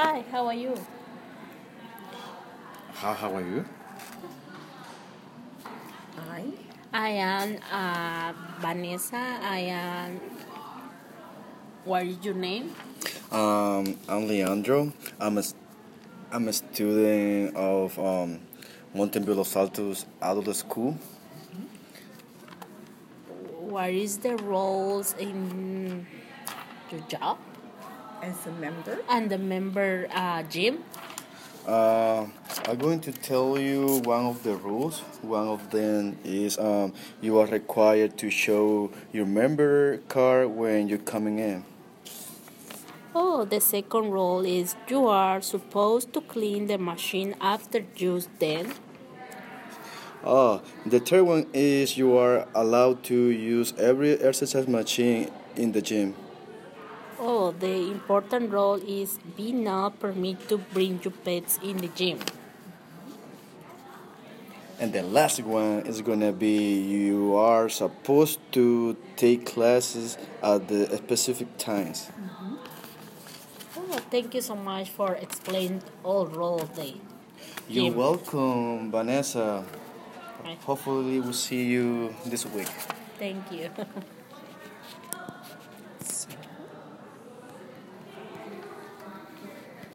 Hi, how are you? How, how are you? I I am uh, Vanessa. I am. What is your name? Um, I'm Leandro. I'm a, I'm a student of um, Mountain View Los Altos Adult School. What is the roles in your job as a member. and the member uh, gym? Uh, I'm going to tell you one of the rules. One of them is um, you are required to show your member card when you're coming in. Oh, the second rule is you are supposed to clean the machine after use. Then, Ah, the third one is you are allowed to use every exercise machine in the gym. Oh, the important role is be not permit to bring your pets in the gym. And the last one is gonna be you are supposed to take classes at the specific times. Mm-hmm. Oh, thank you so much for explaining all role the You're gym. welcome, Vanessa. Hopefully, we'll see you this week. Thank you.